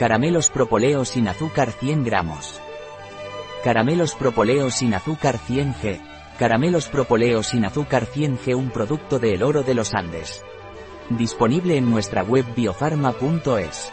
Caramelos propoleo sin azúcar 100 gramos. Caramelos propoleo sin azúcar 100G. Caramelos propoleo sin azúcar 100G un producto de El Oro de los Andes. Disponible en nuestra web biofarma.es.